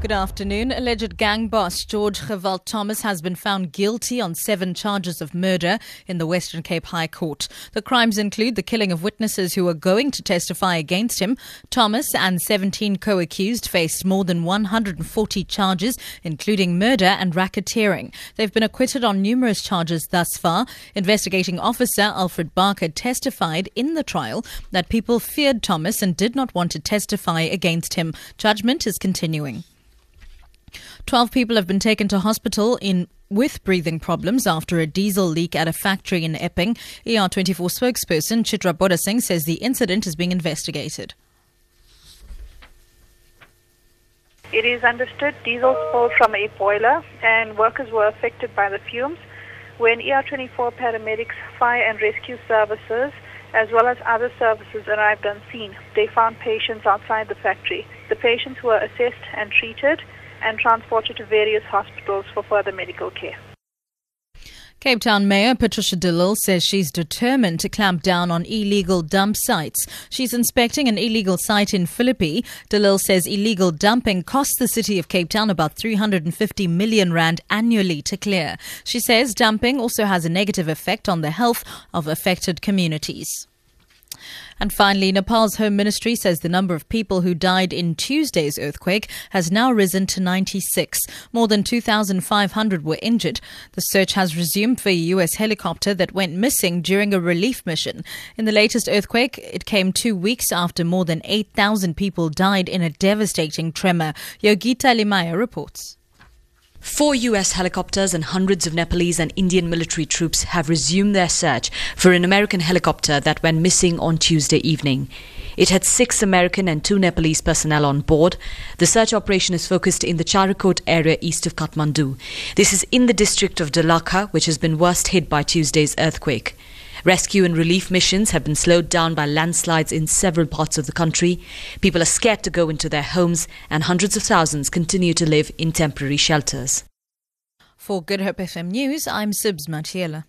Good afternoon. Alleged gang boss George Geweld Thomas has been found guilty on seven charges of murder in the Western Cape High Court. The crimes include the killing of witnesses who were going to testify against him. Thomas and 17 co accused faced more than 140 charges, including murder and racketeering. They've been acquitted on numerous charges thus far. Investigating officer Alfred Barker testified in the trial that people feared Thomas and did not want to testify against him. Judgment is continuing. 12 people have been taken to hospital in with breathing problems after a diesel leak at a factory in Epping. ER24 spokesperson Chitra Bodasing says the incident is being investigated. It is understood diesel spilled from a boiler and workers were affected by the fumes. When ER24 paramedics, fire and rescue services, as well as other services arrived on scene, they found patients outside the factory. The patients were assessed and treated and transported to various hospitals for further medical care. Cape Town Mayor Patricia de Lille says she's determined to clamp down on illegal dump sites. She's inspecting an illegal site in Philippi. De Lille says illegal dumping costs the city of Cape Town about 350 million rand annually to clear. She says dumping also has a negative effect on the health of affected communities. And finally, Nepal's Home Ministry says the number of people who died in Tuesday's earthquake has now risen to 96. More than 2,500 were injured. The search has resumed for a U.S. helicopter that went missing during a relief mission. In the latest earthquake, it came two weeks after more than 8,000 people died in a devastating tremor. Yogita Limaye reports. Four US helicopters and hundreds of Nepalese and Indian military troops have resumed their search for an American helicopter that went missing on Tuesday evening. It had six American and two Nepalese personnel on board. The search operation is focused in the Charikot area east of Kathmandu. This is in the district of Dolakha, which has been worst hit by Tuesday's earthquake. Rescue and relief missions have been slowed down by landslides in several parts of the country. People are scared to go into their homes, and hundreds of thousands continue to live in temporary shelters. For Good Hope FM News, I'm Sibs Matiela.